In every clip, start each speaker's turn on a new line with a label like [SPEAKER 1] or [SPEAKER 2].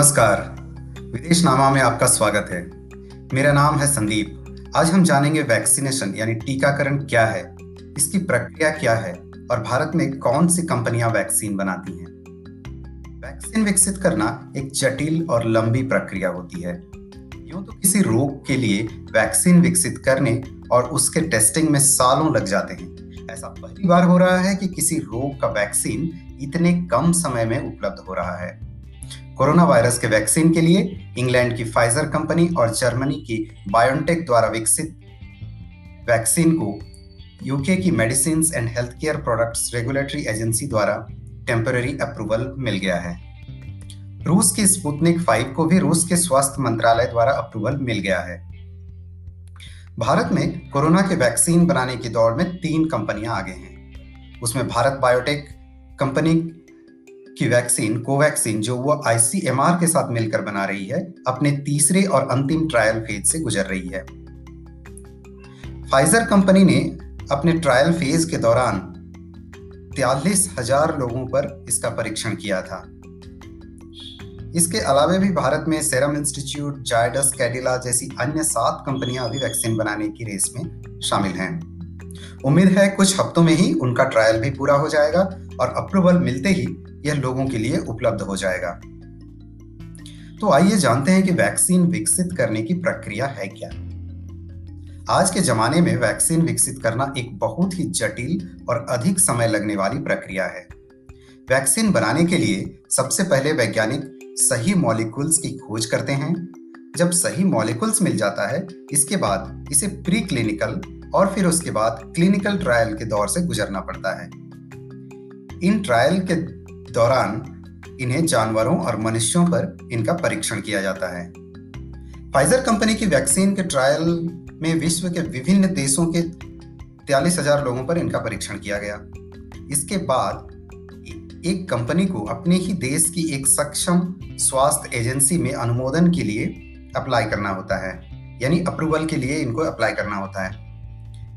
[SPEAKER 1] नमस्कार। विदेश नामा में आपका स्वागत है। मेरा नाम है संदीप। आज हम जानेंगे वैक्सीनेशन यानी टीकाकरण क्या है, इसकी प्रक्रिया क्या है और भारत में कौन सी कंपनियाँ वैक्सीन बनाती हैं। वैक्सीन विकसित करना एक जटिल और लंबी प्रक्रिया होती है। यूँ तो किसी रोग के लिए वैक्सीन विकसित करने और उसके टेस्टिंग में सालों लग जाते हैं। ऐसा पहली बार हो रहा है कि किसी रोग का वैक्सीन इतने कम समय में उपलब्ध हो रहा है। कोरोना वायरस के वैक्सीन के लिए इंग्लैंड की फाइजर कंपनी और जर्मनी की बायोटेक द्वारा विकसित वैक्सीन को यूके की medicine and health care products regulatory agency द्वारा टेम्पररी अप्रूवल मिल गया है। रूस की स्पुतनिक 5 को भी रूस के स्वास्थ्य मंत्रालय द्वारा अप्रूवल मिल गया है। भारत में कोरोना के वैक्सीन बनाने की दौड़ में तीन कंपनियाँ आगे हैं। उसमें भारत बायोटेक कंपनी की वैक्सीन, कोवैक्सीन, जो वो आईसीएमआर के साथ मिलकर बना रही है, अपने तीसरे और अंतिम ट्रायल फ़ेज़ से गुजर रही है। फाइजर कंपनी ने अपने ट्रायल फ़ेज़ के दौरान तियालीस हज़ार लोगों पर इसका परीक्षण किया था। इसके अलावा भी भारत में सेरम इंस्टीट्यूट, जायडस, कैडिला जैसी अन्य सात कंपनियाँ अभी वैक्सीन बनाने की रेस में शामिल हैं। उम्मीद है कुछ हफ्तों में ही उनका ट्रायल भी पूरा हो जाएगा और अप्रूवल मिलते ही यह लोगों के लिए उपलब्ध हो जाएगा। तो आइए जानते हैं कि वैक्सीन विकसित करने की प्रक्रिया है क्या। आज के जमाने में वैक्सीन विकसित करना एक बहुत ही जटिल और अधिक समय लगने वाली प्रक्रिया है। वैक्सीन बनाने के लिए सबसे पहले वैज्ञानिक सही मॉलिक्यूल्स की खोज करते हैं। जब सही मॉलिक्यूल्स मिल जाता है, इसके बाद इसे प्री क्लिनिकल और फिर उसके बाद क्लिनिकल ट्रायल के दौर से गुजरना पड़ता है। इन ट्रायल के दौरान इन्हें जानवरों और मनुष्यों पर इनका परीक्षण किया जाता है। फाइजर कंपनी की वैक्सीन के ट्रायल में विश्व के विभिन्न देशों के तियालीस हज़ार लोगों पर इनका परीक्षण किया गया। इसके बाद एक कंपनी को अपने ही देश की एक सक्षम स्वास्थ्य एजेंसी में अनुमोदन के लिए अप्लाई करना होता है। यानी अप्रूवल के लिए इनको अप्लाई करना होता है।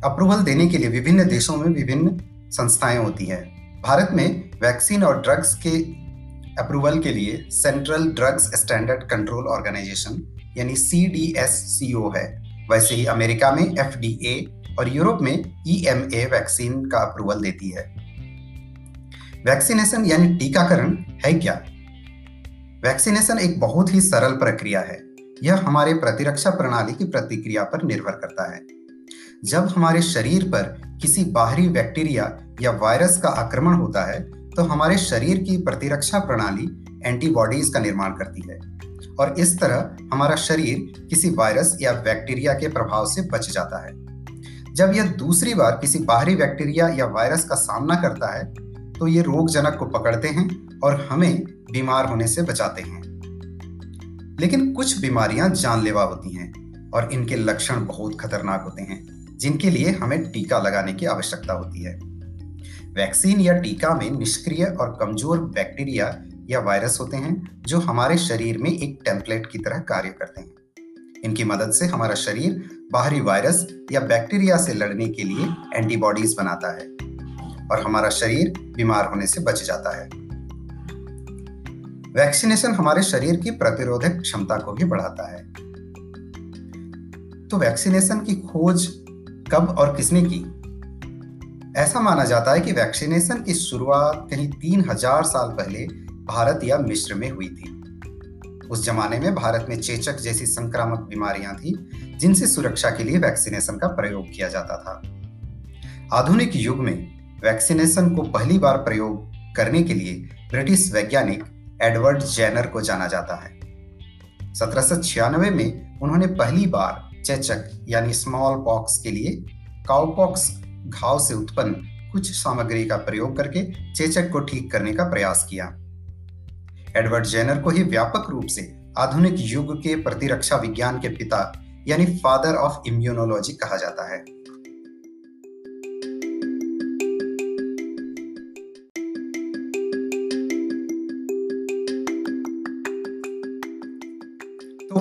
[SPEAKER 1] अप्रूवल देने के लिए विभिन्न देशों में विभिन्न संस्थाएँ होती है। भारत में वैक्सीन और ड्रग्स के अप्रूवल के लिए central drugs standard control organisation, यानी C D S C O है। वैसे ही अमेरिका में एफ़ डी ए और यूरोप में ई एम ए वैक्सीन का अप्रूवल देती है। वैक्सीनेशन यानी टीकाकरण है क्या? वैक्सीनेशन एक बहुत ही सरल प्रक्रिया है। यह हमारे प्रतिरक्षा प्रणाली की प्रतिक्रिया पर निर्भर करता है। जब हमारे शरीर पर किसी बाहरी बैक्टीरिया या वायरस का आक्रमण होता है तो हमारे शरीर की प्रतिरक्षा प्रणाली एंटीबॉडीज का निर्माण करती है। और इस तरह हमारा शरीर किसी वायरस या बैक्टीरिया के प्रभाव से बच जाता है। जब यह दूसरी बार किसी बाहरी बैक्टीरिया या वायरस का सामना करता है तो ये रोगजनक को पकड़ते हैं और हमें बीमार होने से बचाते हैं। लेकिन कुछ बीमारियाँ जानलेवा होती हैं और इनके लक्षण बहुत खतरनाक होते हैं। जिनके लिए हमें टीका लगाने की आवश्यकता होती है। वैक्सीन या टीका में निष्क्रिय और कमज़ोर बैक्टीरिया या वायरस होते हैं, जो हमारे शरीर में एक टेम्पलेट की तरह कार्य करते हैं। इनकी मदद से हमारा शरीर बाहरी वायरस या बैक्टीरिया से लड़ने के लिए एंटीबॉडीज बनाता है और हमारा शरीर बीमार होने से बच जाता है। वैक्सीनेशन हमारे शरीर की प्रतिरोधक क्षमता को भी बढ़ाता है। तो वैक्सीनेशन की खोज कब और किसने की? ऐसा माना जाता है कि वैक्सीनेशन की शुरुआत कहीं तीन हज़ार साल पहले भारत या मिस्र में हुई थी। उस जमाने में भारत में चेचक जैसी संक्रामक बीमारियाँ थी, जिनसे सुरक्षा के लिए वैक्सीनेशन का प्रयोग किया जाता था। आधुनिक युग में वैक्सीनेशन को पहली बार प्रयोग करने के लिए ब्रिटिश वैज्ञानिक एडवर्ड जैनर को जाना जाता है। सत्रह सौ छियानवे में उन्होंने पहली बार चेचक, यानी स्मॉल पॉक्स के लिए काउपॉक्स घाव से उत्पन्न कुछ सामग्री का प्रयोग करके चेचक को ठीक करने का प्रयास किया। एडवर्ड जेनर को ही व्यापक रूप से आधुनिक युग के प्रतिरक्षा विज्ञान के पिता, यानी फादर ऑफ़ इम्यूनोलॉजी कहा जाता है।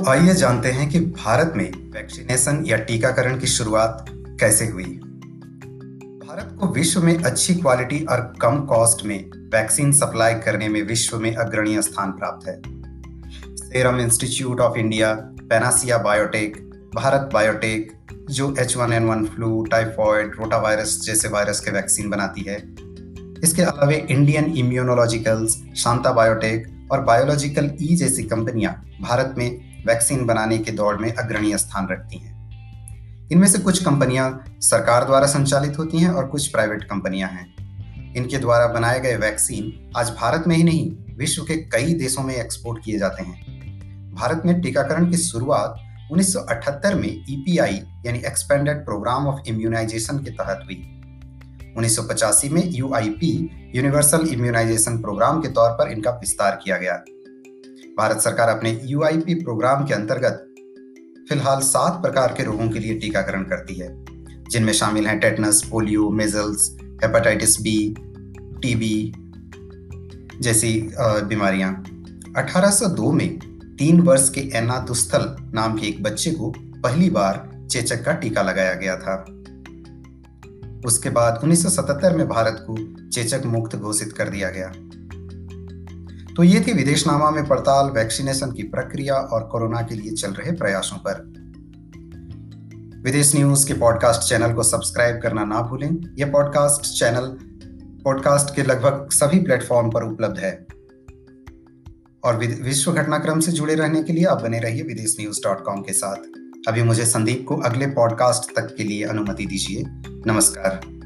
[SPEAKER 1] आइए जानते हैं कि भारत में वैक्सीनेशन या टीकाकरण की शुरुआत कैसे हुई। भारत को विश्व में अच्छी क्वालिटी और कम कॉस्ट में वैक्सीन सप्लाई करने में विश्व में अग्रणीय स्थान प्राप्त है। Serum institute of India, Panacea biotech, Bharat biotech, जो H one N one flu, typhoid rota virus जैसे वायरस के वैक्सीन बनाती है। इसके अलावा इंडियन इम्यूनोलॉजिकल्स, शांता बायोटेक और बायोलॉजिकल ई जैसी कंपनियाँ भारत में वैक्सीन बनाने के दौड़ में अग्रणी स्थान रखती हैं। इनमें से कुछ कंपनियाँ सरकार द्वारा संचालित होती हैं और कुछ प्राइवेट कंपनियाँ हैं। इनके द्वारा बनाए गए वैक्सीन आज भारत में ही नहीं, विश्व के कई देशों में एक्सपोर्ट किए जाते हैं। भारत में टीकाकरण की शुरुआत 1978 में ईपीआई e यानी एक्सपेंडेड प्रोग्राम ऑफ़ इम्यूनाइजेशन के तहत हुई। 1985 में यूआईपी यूनिवर्सल इम्यूनाइजेशन प्रोग्राम के तौर पर इनका विस्तार किया गया। भारत सरकार अपने यूआईपी प्रोग्राम के अंतर्गत फ़िलहाल सात प्रकार के रोगों के लिए टीकाकरण करती है, जिनमें शामिल हैं tetanus polio measles hepatitis B TB जैसी बीमारियाँ। 1802 में तीन वर्ष के एना दुस्थल नाम के एक बच्चे को पहली बार चेचक का टीका लगाया गया था। उसके बाद 1977 में भारत को चेचक मुक्त घोषित कर दिया गया। तो ये थी विदेशनामा में पड़ताल, वैक्सीनेशन की प्रक्रिया और कोरोना के लिए चल रहे प्रयासों पर। विदेश न्यूज़ के पॉडकास्ट चैनल को सब्सक्राइब करना ना भूलें। यह पॉडकास्ट चैनल, पॉडकास्ट के लगभग सभी प्लेटफॉर्म पर उपलब्ध है। और विश्व घटनाक्रम से जुड़े रहने के लिए आप बने रहिए विदेश न्यूज़ डॉट कॉम के साथ। अभी मुझे संदीप को अगले पॉडकास्ट तक के लिए अनुमति दीजिए। नमस्कार।